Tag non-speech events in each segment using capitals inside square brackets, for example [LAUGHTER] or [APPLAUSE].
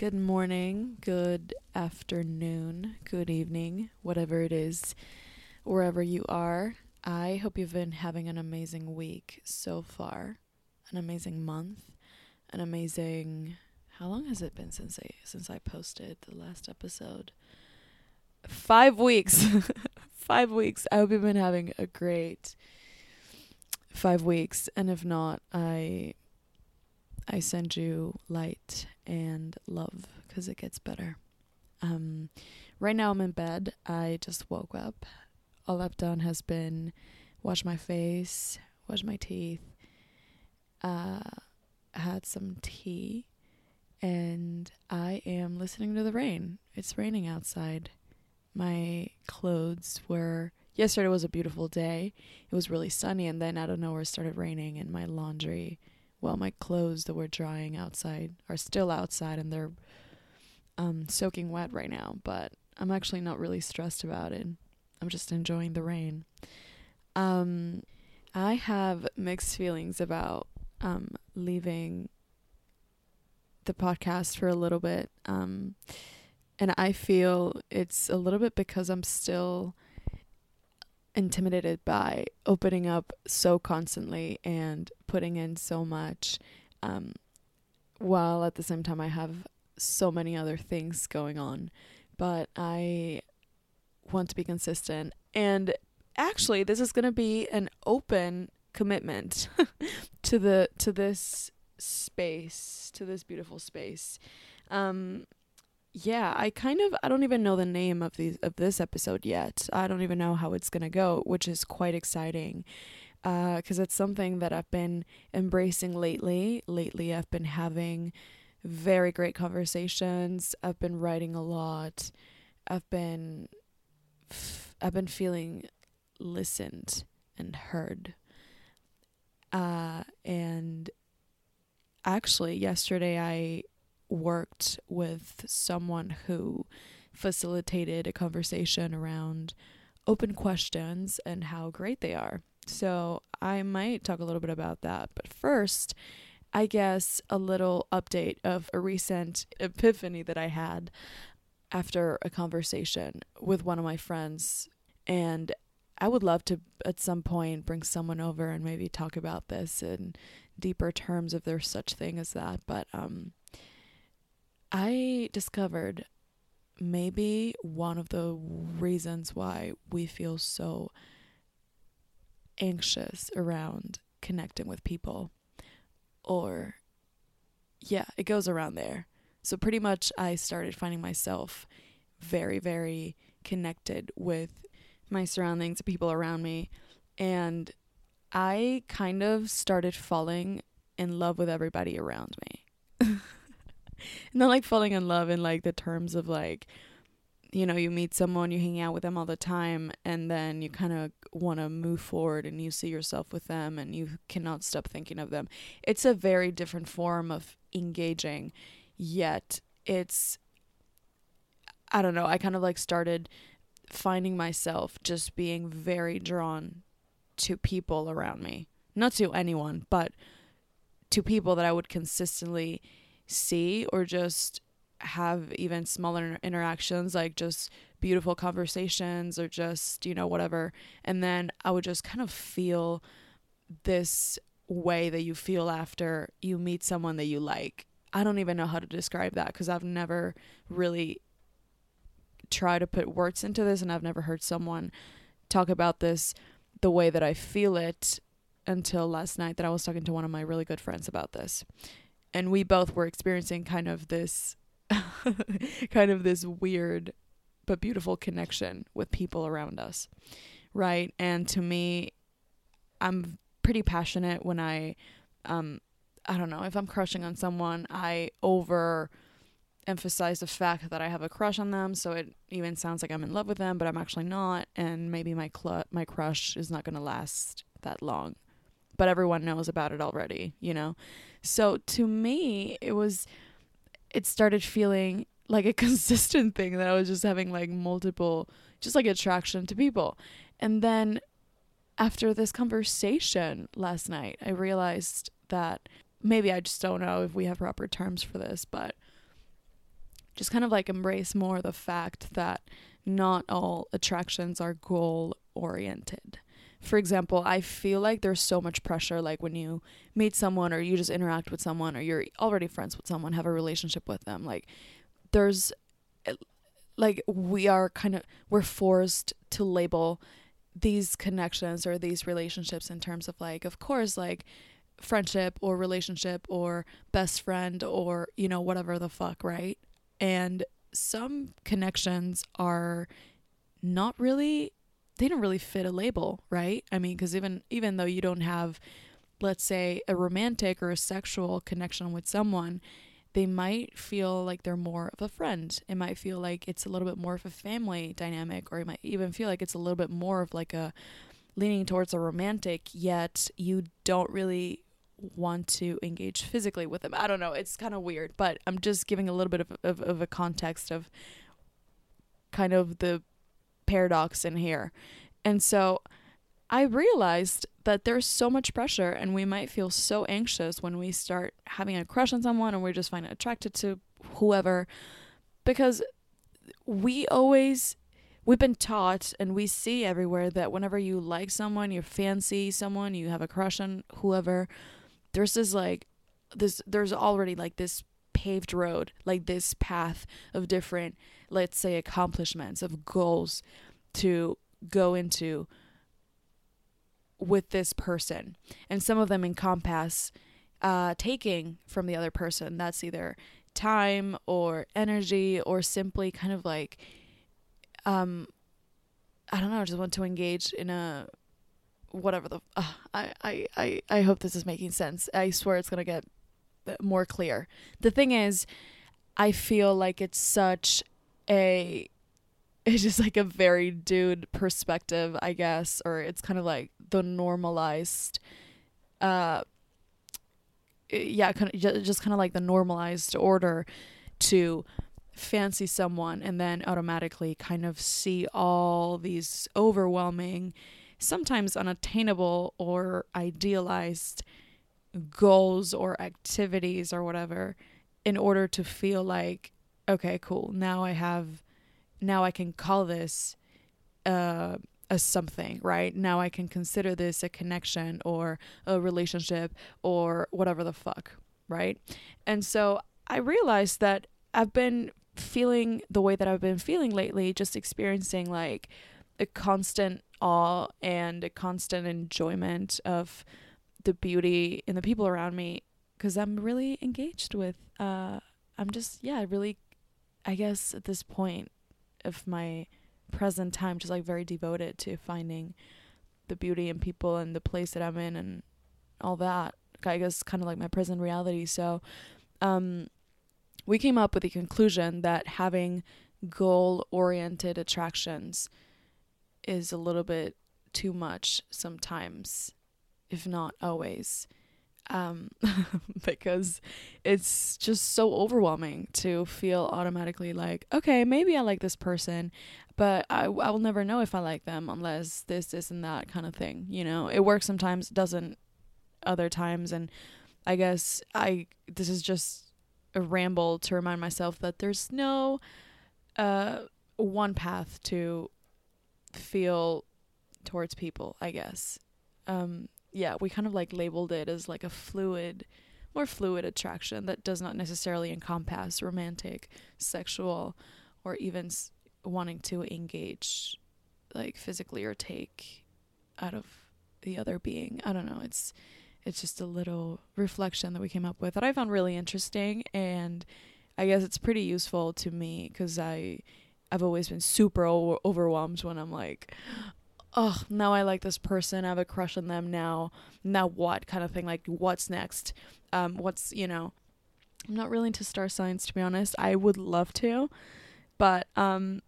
Good morning, good afternoon, good evening, whatever it is, wherever you are. I hope you've been having an amazing week so far, an amazing month, an amazing. How long has it been since I since I posted the last episode? Five weeks. [LAUGHS] five weeks. I hope you've been having a great five weeks, and if not, I I send you light and love because it gets better. Um, right now I'm in bed. I just woke up. All I've done has been wash my face, wash my teeth, uh, had some tea, and I am listening to the rain. It's raining outside. My clothes were. Yesterday was a beautiful day. It was really sunny, and then out of nowhere started raining, and my laundry well, my clothes that were drying outside are still outside and they're um, soaking wet right now, but I'm actually not really stressed about it. I'm just enjoying the rain. Um, I have mixed feelings about um, leaving the podcast for a little bit. Um, and I feel it's a little bit because I'm still intimidated by opening up so constantly and putting in so much um, while at the same time I have so many other things going on. But I want to be consistent. And actually, this is going to be an open commitment [LAUGHS] to the to this space, to this beautiful space. Um, yeah, I kind of I don't even know the name of these of this episode yet. I don't even know how it's gonna go, which is quite exciting, because uh, it's something that I've been embracing lately. Lately, I've been having very great conversations. I've been writing a lot. I've been f- I've been feeling listened and heard. Uh, and actually, yesterday I worked with someone who facilitated a conversation around open questions and how great they are. So I might talk a little bit about that. But first, I guess a little update of a recent epiphany that I had after a conversation with one of my friends. And I would love to at some point bring someone over and maybe talk about this in deeper terms if there's such thing as that. But um I discovered maybe one of the reasons why we feel so anxious around connecting with people or yeah, it goes around there. So pretty much I started finding myself very very connected with my surroundings, the people around me, and I kind of started falling in love with everybody around me. [LAUGHS] [LAUGHS] not like falling in love in like the terms of like you know you meet someone you hang out with them all the time and then you kind of want to move forward and you see yourself with them and you cannot stop thinking of them. It's a very different form of engaging yet it's i don't know i kind of like started finding myself just being very drawn to people around me. Not to anyone but to people that i would consistently see or just have even smaller interactions like just beautiful conversations or just you know whatever. And then i would just kind of feel this way that you feel after you meet someone that you like. I don't even know how to describe that because i've never really tried to put words into this and i've never heard someone talk about this the way that i feel it until last night that i was talking to one of my really good friends about this and we both were experiencing kind of this [LAUGHS] kind of this weird but beautiful connection with people around us right? And to me i'm pretty passionate when i um i don't know if i'm crushing on someone i over emphasize the fact that i have a crush on them so it even sounds like i'm in love with them but i'm actually not and maybe my cl- my crush is not going to last that long. But everyone knows about it already you know so to me, it was, it started feeling like a [LAUGHS] consistent thing that I was just having like multiple, just like attraction to people. And then after this conversation last night, I realized that maybe I just don't know if we have proper terms for this, but just kind of like embrace more the fact that not all attractions are goal oriented. For example, I feel like there's so much pressure like when you meet someone or you just interact with someone or you're already friends with someone, have a relationship with them, like there's eh, like we are kind of we're forced to label these connections or these relationships in terms of like of course like friendship or relationship or best friend or you know whatever the fuck right? And some connections are not really they don't really fit a label right i mean because even even though you don't have let's say a romantic or a sexual connection with someone they might feel like they're more of a friend. It might feel like it's a little bit more of a family dynamic, or it might even feel like it's a little bit more of like a leaning towards a romantic, yet you don't really want to engage physically with them. I don't know. It's kind of weird, but I'm just giving a little bit of, of, of a context of kind of the paradox in here. And so I realized that there's so much pressure and we might feel so anxious when we start having a crush on someone or we just find it attracted to whoever because we always we've been taught and we see everywhere that whenever you like someone, you fancy someone, you have a crush on whoever, there's this like this there's already like this paved road, like this path of different let's say accomplishments, of goals to go into with this person. And some of them encompass uh, taking from the other person. That's either time or energy or simply kind of like, um, I don't know, I just want to engage in a whatever the uh, I, I I I hope this is making sense. I swear it's to get more clear. The thing is I feel like it's such a [LAUGHS] it's just like a very dude perspective, I guess, or it's kind of like the normalized uh yeah, kind of just kind of like the normalized order to fancy someone and then automatically kind of see all these overwhelming, sometimes unattainable or idealized goals or activities or whatever in order to feel like okay, cool. Now I have now I can call this uh, a something, right? Now I can consider this a connection or a relationship or whatever the fuck, right? And so I realized that I've been feeling the way that I've been feeling lately, just experiencing like a constant awe and a constant enjoyment of the beauty in the people around me because I'm really engaged with uh I'm just yeah, really I guess at this point of my present time just like very devoted to finding the beauty in people and the place that I'm in and all that. I guess kind of like my present reality. So um we came up with the conclusion that having goal oriented attractions is a little bit too much sometimes, if not always um, [LAUGHS] because it's just so overwhelming to feel automatically like, okay, maybe I like this person, but I, I will never know if I like them unless this, this, and that kind of thing. You know, it works sometimes, doesn't other times. And I guess I, this is just a ramble to remind myself that there's no uh, one path to feel towards people, I guess. Um, yeah, we kind of like labeled it as like a fluid, more fluid attraction that does not necessarily encompass romantic, sexual, or even s- wanting to engage like physically or take out of the other being. I don't know. It's it's just a little reflection that we came up with that I found really interesting and I guess it's pretty useful to me cuz I I've always been super o- overwhelmed when I'm like oh, now I like this person, I have a crush on them now. Now what kind of thing? Like, what's next? Um, what's, you know, I'm not really into star signs to be honest. I would love to, but um,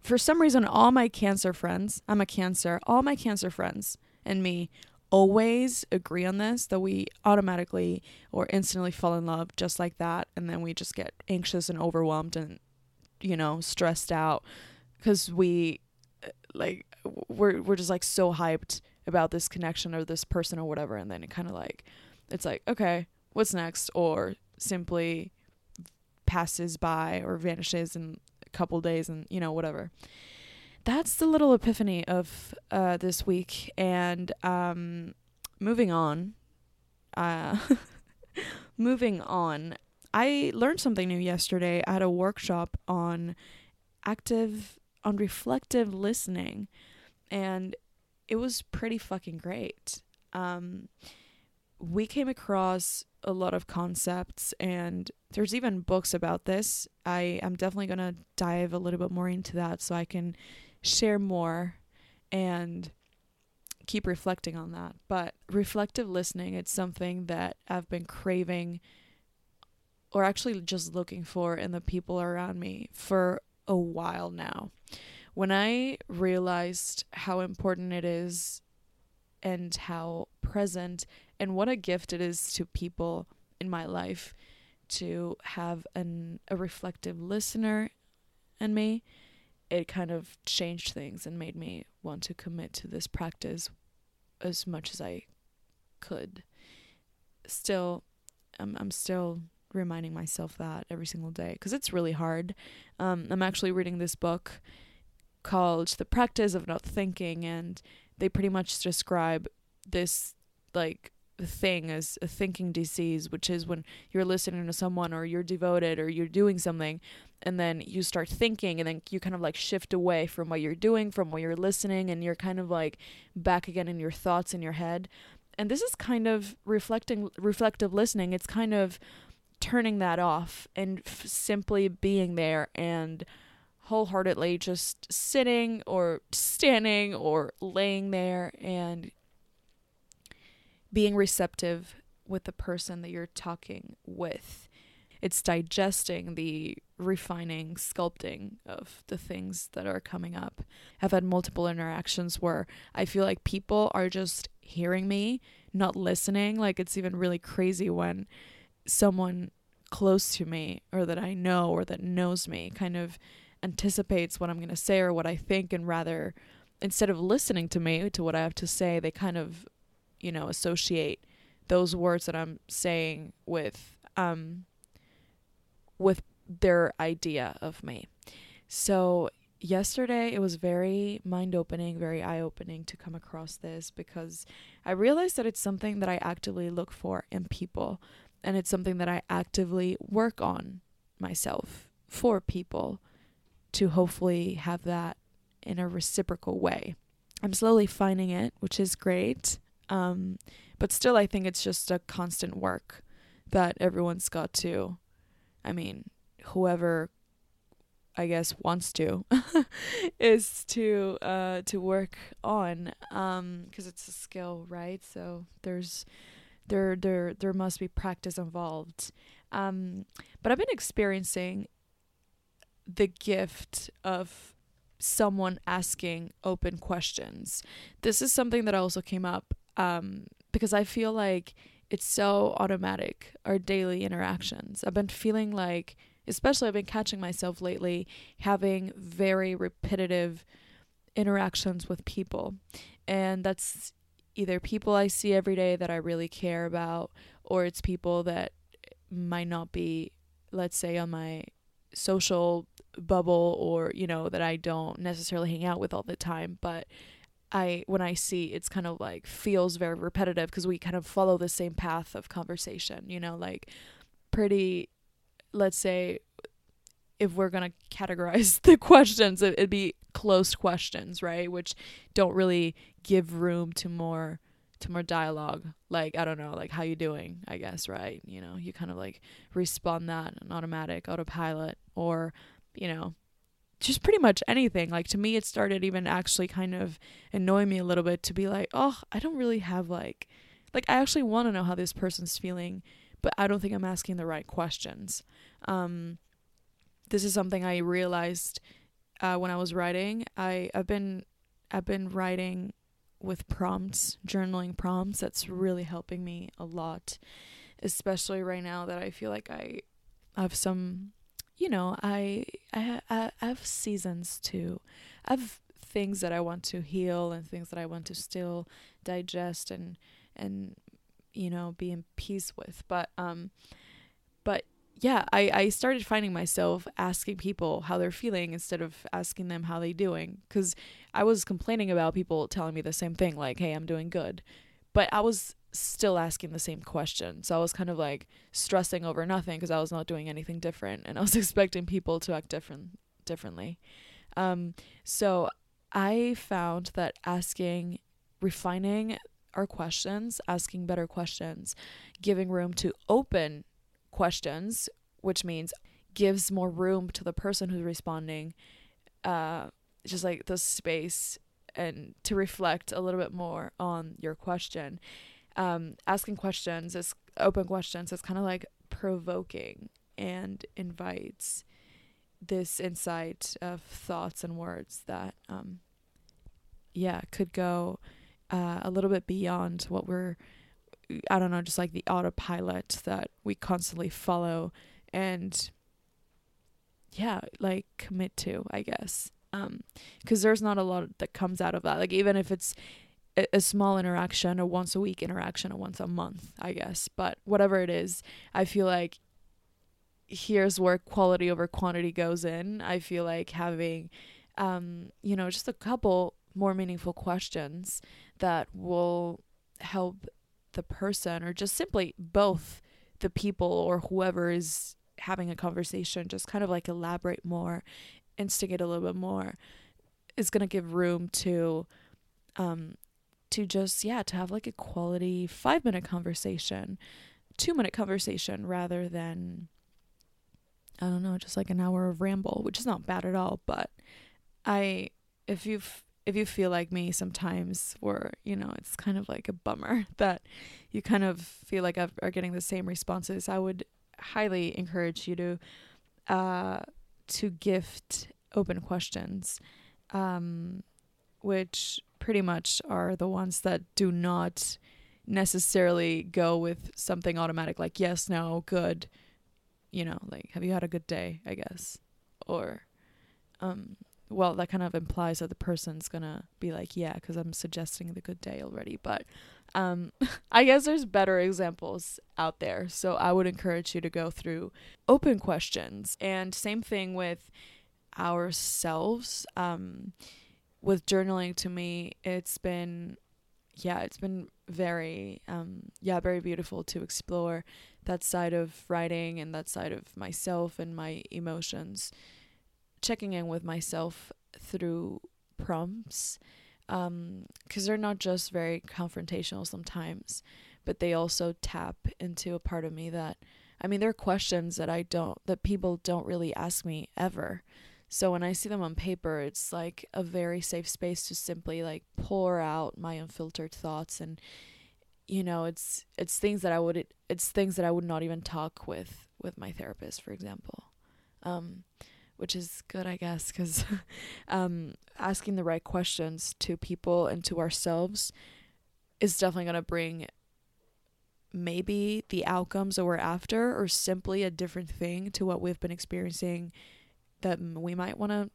for some reason, all my cancer friends, I'm a cancer, all my cancer friends and me always agree on this that we automatically or instantly fall in love just like that. And then we just get anxious and overwhelmed and, you know, stressed out because we like we're we're just like so hyped about this connection or this person or whatever. And then it kind of like it's like okay what's next? Or simply passes by or vanishes in a couple days and you know whatever. That's the little epiphany of uh, this week. And um, moving on uh, [LAUGHS] moving on. I learned something new yesterday i had a workshop on active on reflective listening and it was pretty fucking great um, we came across a lot of concepts and there's even books about this. I am definitely going to dive a little bit more into that so I can share more and keep reflecting on that. But reflective listening, it's something that I've been craving or actually just looking for in the people around me for a while now. When I realized how important it is and how present and what a gift it is to people in my life to have an a reflective listener in me it kind of changed things and made me want to commit to this practice as much as I could. Still I'm I'm still reminding myself that every single day cuz it's really hard. Um I'm actually reading this book called The Practice of Not Thinking and they pretty much describe this like thing as a thinking disease, which is when you're listening to someone or you're devoted or you're doing something and then you start thinking and then you kind of like shift away from what you're doing, from what you're listening, and you're kind of like back again in your thoughts in your head. And this is kind of reflecting reflective listening. It's kind of turning that off and f- simply being there and wholeheartedly just sitting or standing or laying there and being receptive with the person that you're talking with. It's digesting the refining, sculpting of the things that are coming up. I've had multiple interactions where I feel like people are just hearing me, not listening. Like it's even really crazy when someone close to me or that I know or that knows me kind of anticipates what I'm going to say or what I think and rather instead of listening to me to what I have to say, they kind of you know, associate those words that I'm saying with um with their idea of me. So yesterday it was very mind opening, very eye opening to come across this because I realized that it's something that I actively look for in people and it's something that I actively work on myself for people to hopefully have that in a reciprocal way. I'm slowly finding it, which is great. Um, but still, I think it's just a constant work that everyone's got to. I mean, whoever I guess wants to [LAUGHS] is to uh to work on um cuz it's a skill, right? So there's there there there must be practice involved. Um but I've been experiencing the gift of someone asking open questions. This is something that also came up um, because I feel like it's so automatic, our daily interactions. I've been feeling like, especially I've been catching myself lately, having very repetitive interactions with people. And that's either people I see every day that I really care about, or it's people that might not be, let's say, on my social bubble or, you know, that I don't necessarily hang out with all the time, but I when I see it's kind of like feels very repetitive because we kind of follow the same path of conversation, you know, like pretty let's say if we're going to categorize [LAUGHS] the questions it, it'd be closed questions, right? Which don't really give room to more to more dialogue. Like I don't know, like how you doing, I guess, right? You know, you kind of like respond that on automatic, autopilot or, you know, just pretty much anything. Like to me, it started even actually kind of annoying me a little bit to be like, oh, I don't really have like, like I actually want to know how this person's feeling, but I don't think I'm asking the right questions. Um, this is something I realized uh, when I was writing. I I've been I've been writing with prompts, journaling prompts. That's really helping me a lot, especially right now that I feel like I have some you know, I I I have seasons too. I have things that I want to heal and things that I want to still digest and and you know be in peace with. But um, but yeah, I, I started finding myself asking people how they're feeling instead of asking them how they doing. Because I was complaining about people telling me the same thing, like, hey, I'm doing good. But I was still asking the same question. So I was kind of like stressing over nothing because I was not doing anything different. And I was [LAUGHS] expecting people to act different differently. Um, so I found that asking, refining our questions, asking better questions, giving room to open questions, which means gives more room to the person who's responding, uh, just like the space and to reflect a little bit more on your question. Um, asking questions is open questions is kind of like provoking and invites this insight of thoughts and words that um yeah could go uh, a little bit beyond what we're i don't know just like the autopilot that we constantly follow and yeah like commit to i guess. Um because there's not a lot that comes out of that. Like even if it's a, small interaction a once a week interaction a once a month i guess but whatever it is i feel like here's where quality over quantity goes in. I feel like having, um, you know, just a couple more meaningful questions that will help the person or just simply both the people or whoever is having a conversation just kind of like elaborate more, instigate a little bit more is going to give room to um to just yeah, to have like a quality 5 minute conversation, 2 minute conversation rather than I don't know, just like an hour of ramble, which is not bad at all. But I, if you if you feel like me sometimes, where you know it's kind of like a bummer [LAUGHS] that you kind of feel like I've, are getting the same responses, I would highly encourage you to uh to gift open questions, um, which pretty much are the ones that do not necessarily go with something automatic like yes, no, good you know, like have you had a good day, I guess. Or um well, that kind of implies that the person's going to be like, yeah, cuz I'm suggesting the good day already, but um [LAUGHS] I guess there's better examples out there. So I would encourage you to go through open questions and same thing with ourselves um with journaling to me it's been yeah it's been very um yeah very beautiful to explore that side of writing and that side of myself and my emotions checking in with myself through prompts um cuz they're not just very confrontational sometimes but they also tap into a part of me that I mean there are questions that I don't that people don't really ask me ever so when I see them on paper it's like a very safe space to simply like pour out my unfiltered thoughts and you know it's it's things that i would it's things that i would not even talk with with my therapist for example. Um which is good i guess cuz [LAUGHS] um asking the right questions to people and to ourselves is definitely going to bring maybe the outcomes that we're after or simply a different thing to what we've been experiencing that we might want to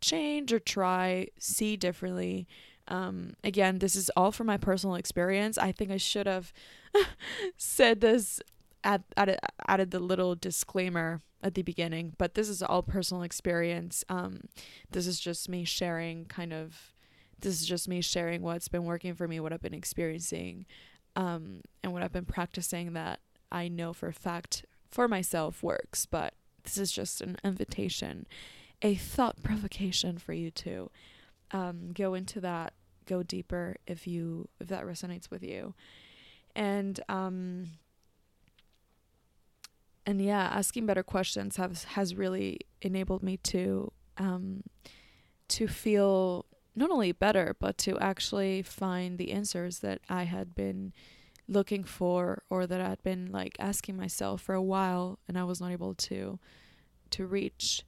change or try see differently um, again, this is all from my personal experience. I think I should have [LAUGHS] said this, add, added, added the little disclaimer at the beginning, but this is all personal experience. Um, this is just me sharing kind of, this is just me sharing what's been working for me, what I've been experiencing, um, and what I've been practicing that I know for a fact for myself works. But this is just an invitation, a thought provocation for you to um, go into that, go deeper if you if that resonates with you, and um, and yeah, asking better questions has has really enabled me to um, to feel not only better but to actually find the answers that I had been looking for or that I'd been like asking myself for a while and I was not able to to reach.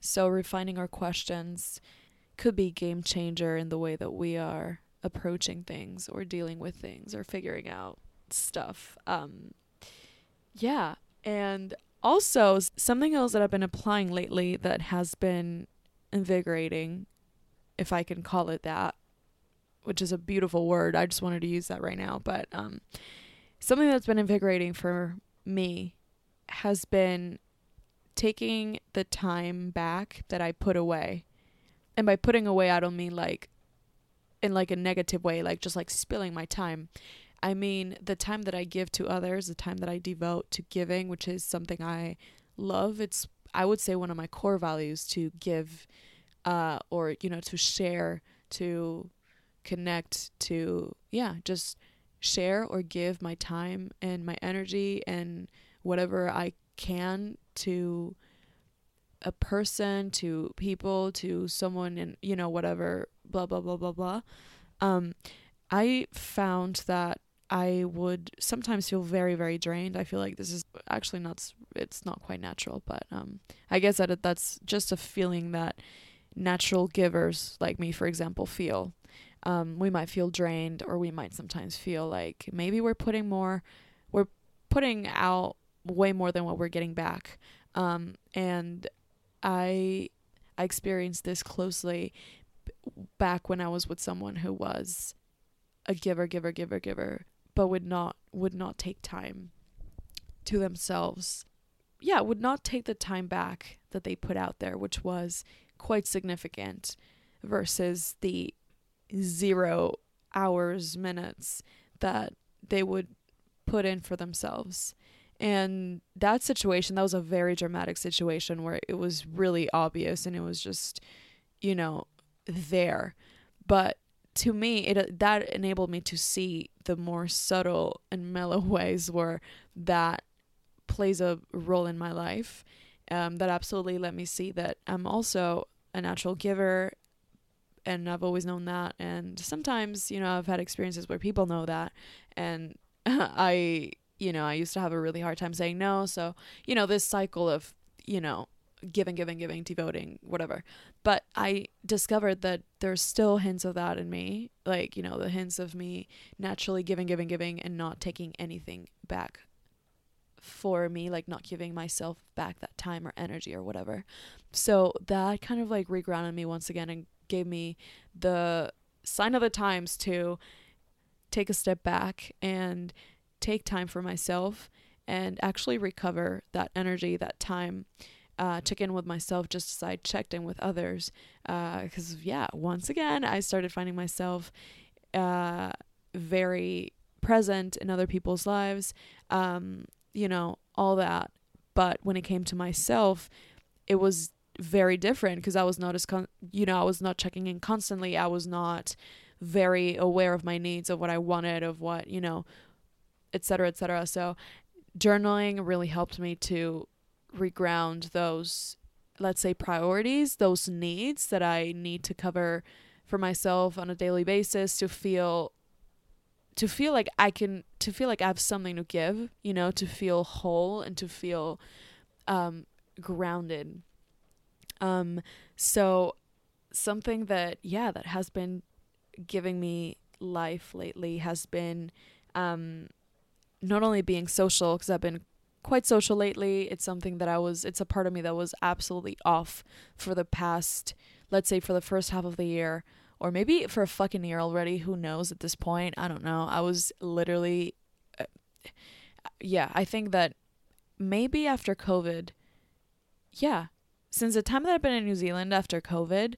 So refining our questions could be game changer in the way that we are approaching things or dealing with things or figuring out stuff. Um, yeah, and also something else that I've been applying lately that has been invigorating, if I can call it that, which is a beautiful word. I just wanted to use that right now, but um, something that's been invigorating for me has been taking the time back that I put away. And by putting away, I don't mean like in like a negative way, like just like spilling my time. I mean the time that I give to others, the time that I devote to giving, which is something I love. It's I would say one of my core values to give uh or you know to share, to connect, to yeah, just share or give my time and my energy and whatever I can to a person, to people, to someone and you know whatever blah blah blah blah blah. Um I found that I would sometimes feel very very drained. I feel like this is actually not it's not quite natural, but um I guess that that's just a feeling that natural givers like me for example feel. Um we might feel drained or we might sometimes feel like maybe we're putting more we're putting out way more than what we're getting back. Um, and I I experienced this closely back when I was with someone who was a giver, giver, giver, giver, but would not would not take time to themselves. Yeah, would not take the time back that they put out there, which was quite significant versus the zero hours, minutes that they would put in for themselves. And that situation, that was a very dramatic situation where it was really obvious and it was just, you know, there. But to me, it that enabled me to see the more subtle and mellow [LAUGHS] ways where that plays a role in my life. Um, that absolutely let me see that I'm also a natural giver and I've always known that. And sometimes, you know, I've had experiences where people know that, and [LAUGHS] I you know, I used to have a really hard time saying no. So, you know, this cycle of, you know, giving, giving, giving, devoting, whatever. But I discovered that there's still hints of that in me. Like, you know, the hints of me naturally giving, giving, giving, and not taking anything back for me, like not giving myself back that time or energy or whatever. So that kind of like regrounded me once again and gave me the sign of the times to take a step back and take time for myself and actually recover that energy, that time. Uh, check in with myself just as I checked in with others. Because, uh, yeah, once again, I started finding myself uh, very present in other people's lives, um, you know, all that. But when it came to myself, it was very different because I was not as, con- you know, I was not checking in constantly. I was not very aware of my needs, of what I wanted, of what, you know, etc etc so journaling really helped me to reground those let's say priorities those needs that i need to cover for myself on a daily basis to feel to feel like i can to feel like i have something to give you know to feel whole and to feel um grounded um so something that yeah that has been giving me life lately has been um not only being social because I've been quite social lately. It's something that I was it's a part of me that was absolutely off for the past let's say for the first half of the year or maybe for a fucking year already, who knows at this point. I don't know. I was literally uh, yeah, I think that maybe after COVID yeah, since the time that I've been in New Zealand after COVID,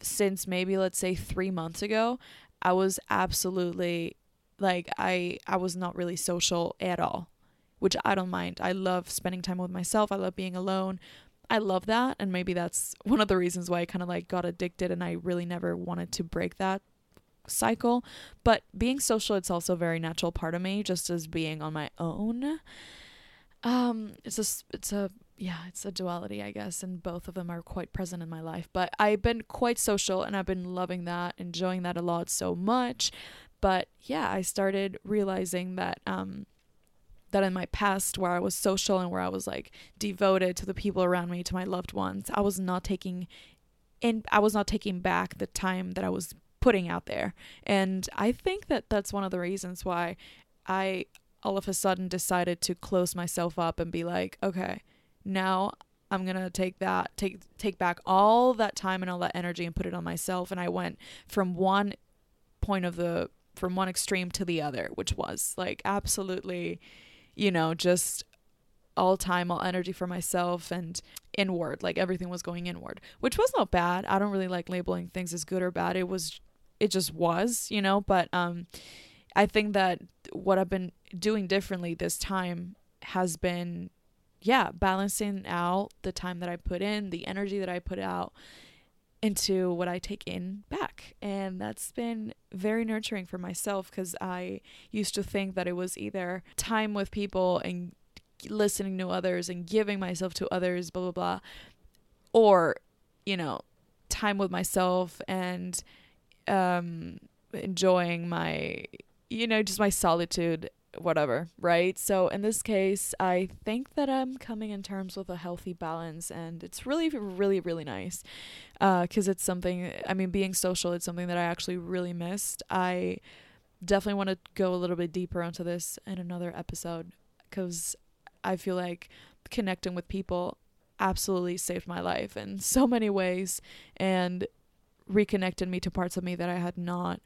since maybe let's say 3 months ago, I was absolutely like I I was not really social at all, which I don't mind. I love spending time with myself. I love being alone. I love that and maybe that's one of the reasons why I kind of like got addicted and I really never wanted to break that cycle. But being social it's also a very natural part of me just as being on my own. Um it's a it's a yeah, it's a duality, I guess, and both of them are quite present in my life. But I've been quite social and I've been loving that, enjoying that a lot so much. But yeah, I started realizing that um that in my past where I was social and where I was like devoted to the people around me, to my loved ones, I was not taking in I was not taking back the time that I was putting out there. And I think that that's one of the reasons why I all of a sudden decided to close myself up and be like, okay, now I'm to take that take take back all that time and all that energy and put it on myself and I went from one point of the from one extreme to the other, which was like absolutely, you know, just all time, all energy for myself and inward. Like everything was going inward, which was not bad. I don't really like labeling things as good or bad. It was, it just was, you know. But um, I think that what I've been doing differently this time has been, yeah, balancing out the time that I put in, the energy that I put out into what I take in back. And that's been very nurturing for myself because I used to think that it was either time with people and listening to others and giving myself to others, blah, blah, blah, or, you know, time with myself and um, enjoying my, you know, just my solitude whatever, right? So in this case, I think that I'm coming in terms with a healthy balance, and it's really, really, really nice because uh, it's something. I mean, being social, it's something that I actually really missed. I definitely want to go a little bit deeper onto this in another episode because I feel like connecting with people absolutely saved my life in so many ways and reconnected me to parts of me that I had not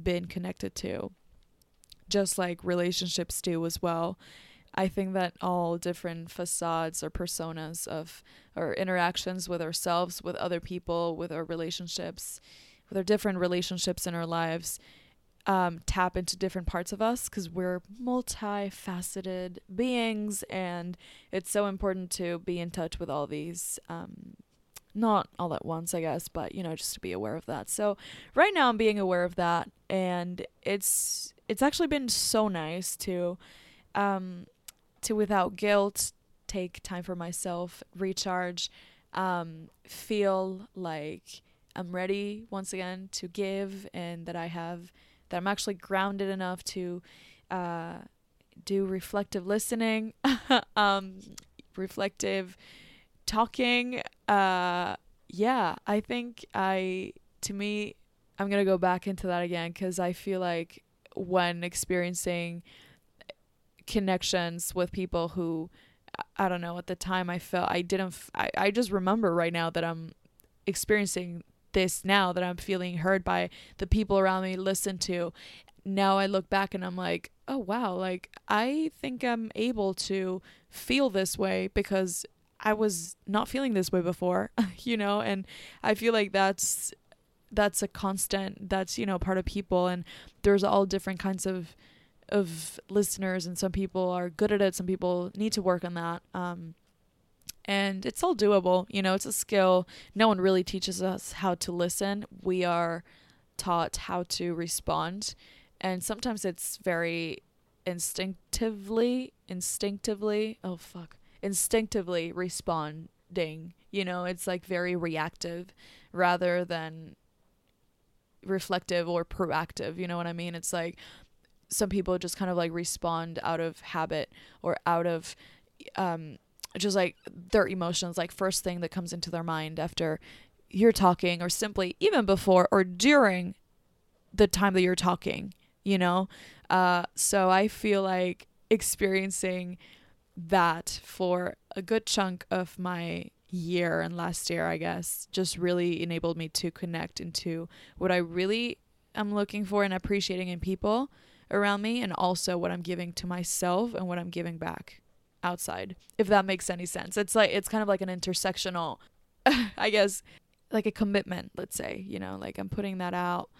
been connected to just like relationships do as well. I think that all different facades or personas of or interactions with ourselves, with other people, with our relationships, with our different relationships in our lives, um, tap into different parts of us because we're multifaceted beings, and it's so important to be in touch with all these. Um, not all at once, I guess, but you know, just to be aware of that. So, right now, I'm being aware of that, and it's it's actually been so nice to um to without guilt take time for myself, recharge, um, feel like I'm ready once again to give and that I have that I'm actually grounded enough to uh, do reflective listening, [LAUGHS] um, reflective talking. Uh, yeah, I think I to me I'm gonna go back into that again because I feel like when experiencing connections with people who I don't know at the time I felt I didn't f- I, I just remember right now that I'm experiencing this now that I'm feeling heard by the people around me listen to. Now I look back and I'm like oh wow like I think I'm able to feel this way because I was not feeling this way before [LAUGHS] you know and I feel like that's that's a constant that's you know part of people and there's all different kinds of of listeners and some people are good at it some people need to work on that um and it's all doable you know it's a skill. No one really teaches us how to listen. We are taught how to respond and sometimes it's very instinctively instinctively oh fuck instinctively responding you know it's like very reactive rather than reflective or proactive. You know what I mean? It's like some people just kind of like respond out of habit or out of um just like their emotions like first thing that comes into their mind after you're talking or simply even before or during the time that you're talking, you know? Uh so I feel like experiencing that for a good chunk of my year and last year, I guess, just really enabled me to connect into what I really am looking for and appreciating in people around me and also what I'm giving to myself and what I'm giving back outside. If that makes any sense. It's like it's kind of like an intersectional [LAUGHS] I guess like a commitment, let's say, you know, like I'm putting that out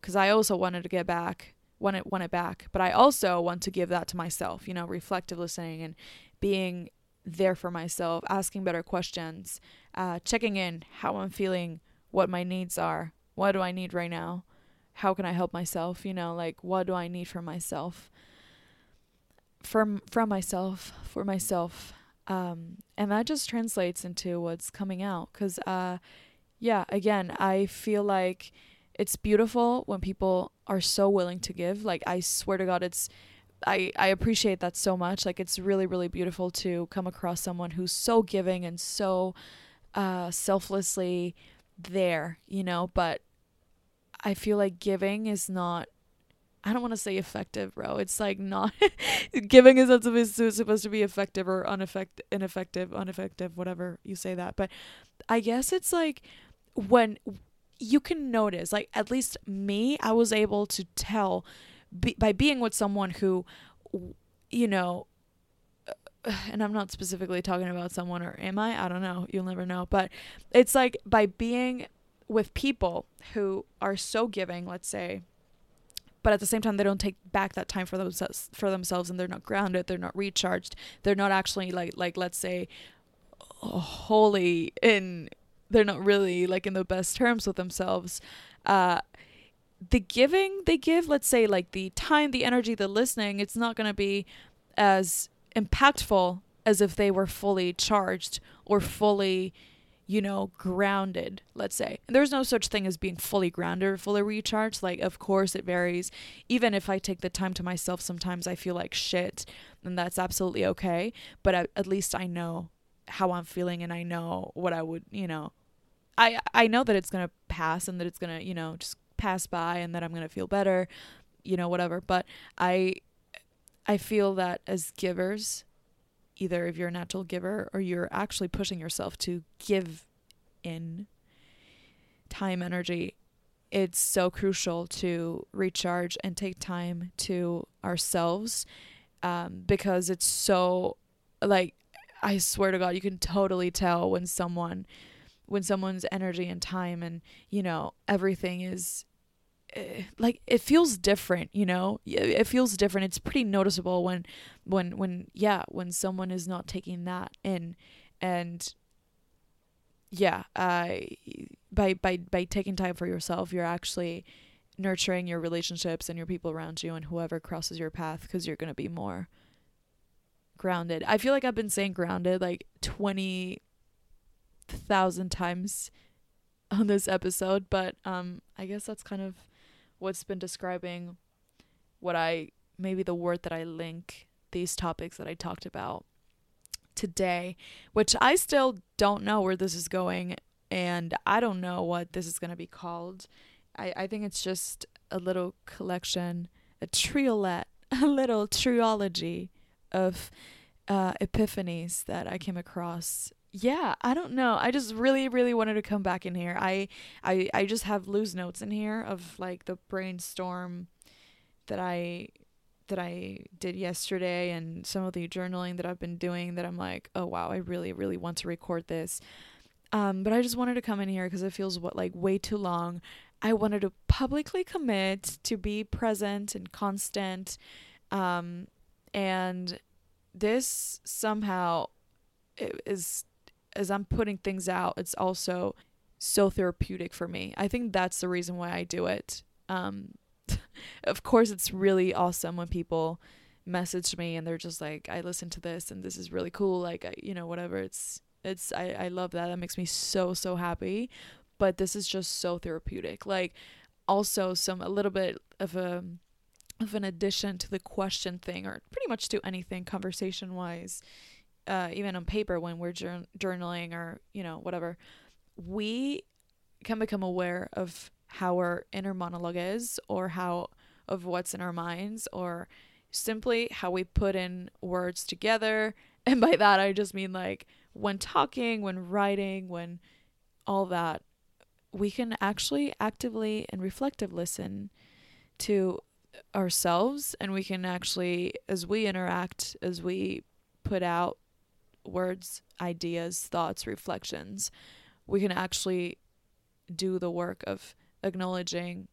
cuz I also wanted to get back want it want it back, but I also want to give that to myself, you know, reflective listening and being there for myself, asking better questions, uh, checking in how I'm feeling, what my needs are, what do I need right now, how can I help myself, you know, like what do I need for myself, from from myself, for myself, um, and that just translates into what's coming out, cause uh, yeah, again, I feel like it's beautiful when people are so willing to give. Like I swear to God, it's I, I appreciate that so much. Like it's really, really beautiful to come across someone who's so giving and so uh, selflessly there, you know, but I feel like giving is not I don't want to say effective, bro. It's like not [LAUGHS] giving is not supposed to be effective or ineffective, ineffective, ineffective, whatever you say that. But I guess it's like when you can notice, like at least me, I was able to tell be, by being with someone who you know and I'm not specifically talking about someone or am I? I don't know. You'll never know. But it's like by being with people who are so giving, let's say, but at the same time they don't take back that time for themselves for themselves and they're not grounded, they're not recharged, they're not actually like like let's say holy in they're not really like in the best terms with themselves. Uh the giving they give, let's say like the time, the energy, the listening, it's not going to be as impactful as if they were fully charged or fully, you know, grounded, let's say. And there's no such thing as being fully grounded or fully recharged. Like, of course, it varies. Even if I take the time to myself, sometimes I feel like shit, and that's absolutely okay. But at, at least I know how I'm feeling and I know what I would, you know, I, I know that it's going to pass and that it's going to, you know, just pass by and that I'm going to feel better, you know, whatever. But I I feel that as givers, either if you're a natural giver or you're actually pushing yourself to give in time, energy, it's so crucial to recharge and take time to ourselves um, because it's so, like, I swear to God, you can totally tell when someone, when someone's energy and time and, you know, everything is like it feels different you know? It feels different. It's pretty noticeable when when when yeah when someone is not taking that in. And yeah uh by by by taking time for yourself you're actually nurturing your relationships and your people around you and whoever crosses your path because you're going to be more grounded. I feel like i've been saying grounded like 20,000 times on this episode but um i guess that's kind of what's been describing what I maybe the word that I link these topics that I talked about today, which I still don't know where this is going and I don't know what this is going to be called. I, I think it's just a little collection, a triolet, [LAUGHS] a little triology of uh, epiphanies that I came across yeah i don't know. I just really really wanted to come back in here. I i i just have loose notes in here of like the brainstorm that i that i did yesterday and some of the journaling that i've been doing that i'm like oh wow i really really want to record this. Um but i just wanted to come in here because it feels what like way too long. I wanted to publicly commit to be present and constant um and this somehow is as I'm putting things out, it's also so therapeutic for me. I think that's the reason why I do it. Um, [LAUGHS] of course, it's really awesome when people message me and they're just like, "I listened to this and this is really cool." Like, you know, whatever. It's it's I I love that. That makes me so so happy. But this is just so therapeutic. Like, also some a little bit of a of an addition to the question thing, or pretty much to anything conversation wise uh, even on paper when we're jour- journaling or you know whatever we can become aware of how our inner monologue is or how of what's in our minds or simply how we put in words together. [LAUGHS] And by that i just mean like when talking when writing when all that we can actually actively and reflective listen to ourselves and we can actually as we interact as we put out words, ideas, thoughts, reflections, we can actually do the work of acknowledging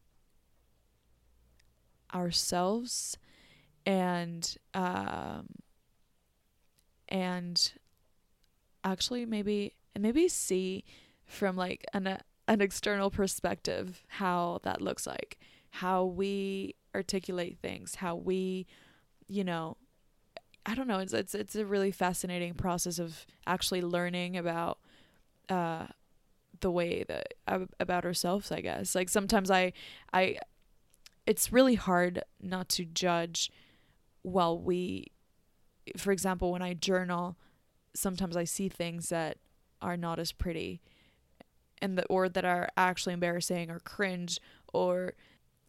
ourselves and um, and actually maybe and maybe see from like an uh, an external perspective how that looks like how we articulate things how we you know I don't know. It's it's it's a really fascinating process of actually learning about uh, the way that about ourselves. I guess like sometimes I I it's really hard not to judge while we for example when I journal sometimes I see things that are not as pretty and that or that are actually embarrassing or cringe or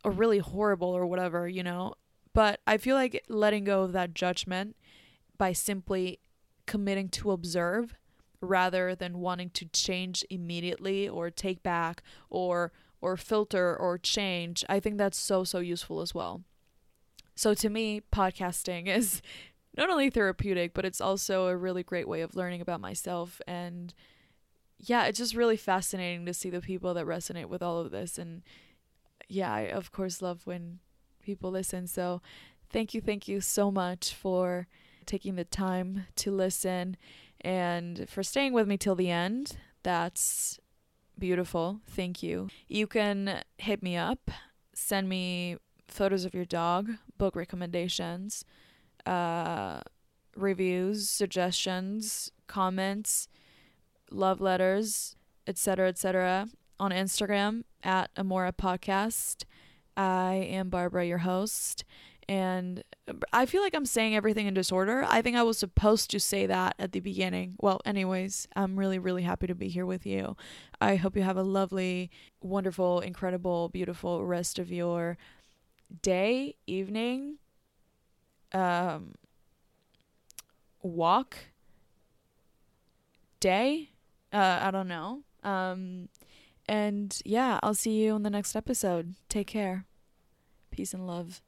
or really horrible or whatever, you know. But I feel like letting go of that judgment by simply committing to observe rather than wanting to change immediately or take back or or filter or change. I think that's so so useful as well. So to me, podcasting [LAUGHS] is not only therapeutic, but it's also a really great way of learning about myself. And yeah, it's just really fascinating to see the people that resonate with all of this. And yeah, I of course love when people listen. So thank you, thank you so much for taking the time to listen and for staying with me till the end. That's beautiful. Thank you. You can hit me up, send me photos of your dog, book recommendations, uh, reviews, suggestions, comments, love letters, etc., etc. on Instagram at Amora Podcast. I am Barbara, your host, and I feel like I'm saying everything in disorder. I think I was supposed to say that at the beginning. Well, anyways, I'm really, really happy to be here with you. I hope you have a lovely, wonderful, incredible, beautiful rest of your day, evening, um, walk, day. Uh, I don't know. Um, and yeah, I'll see you in the next episode. Take care. Peace and love.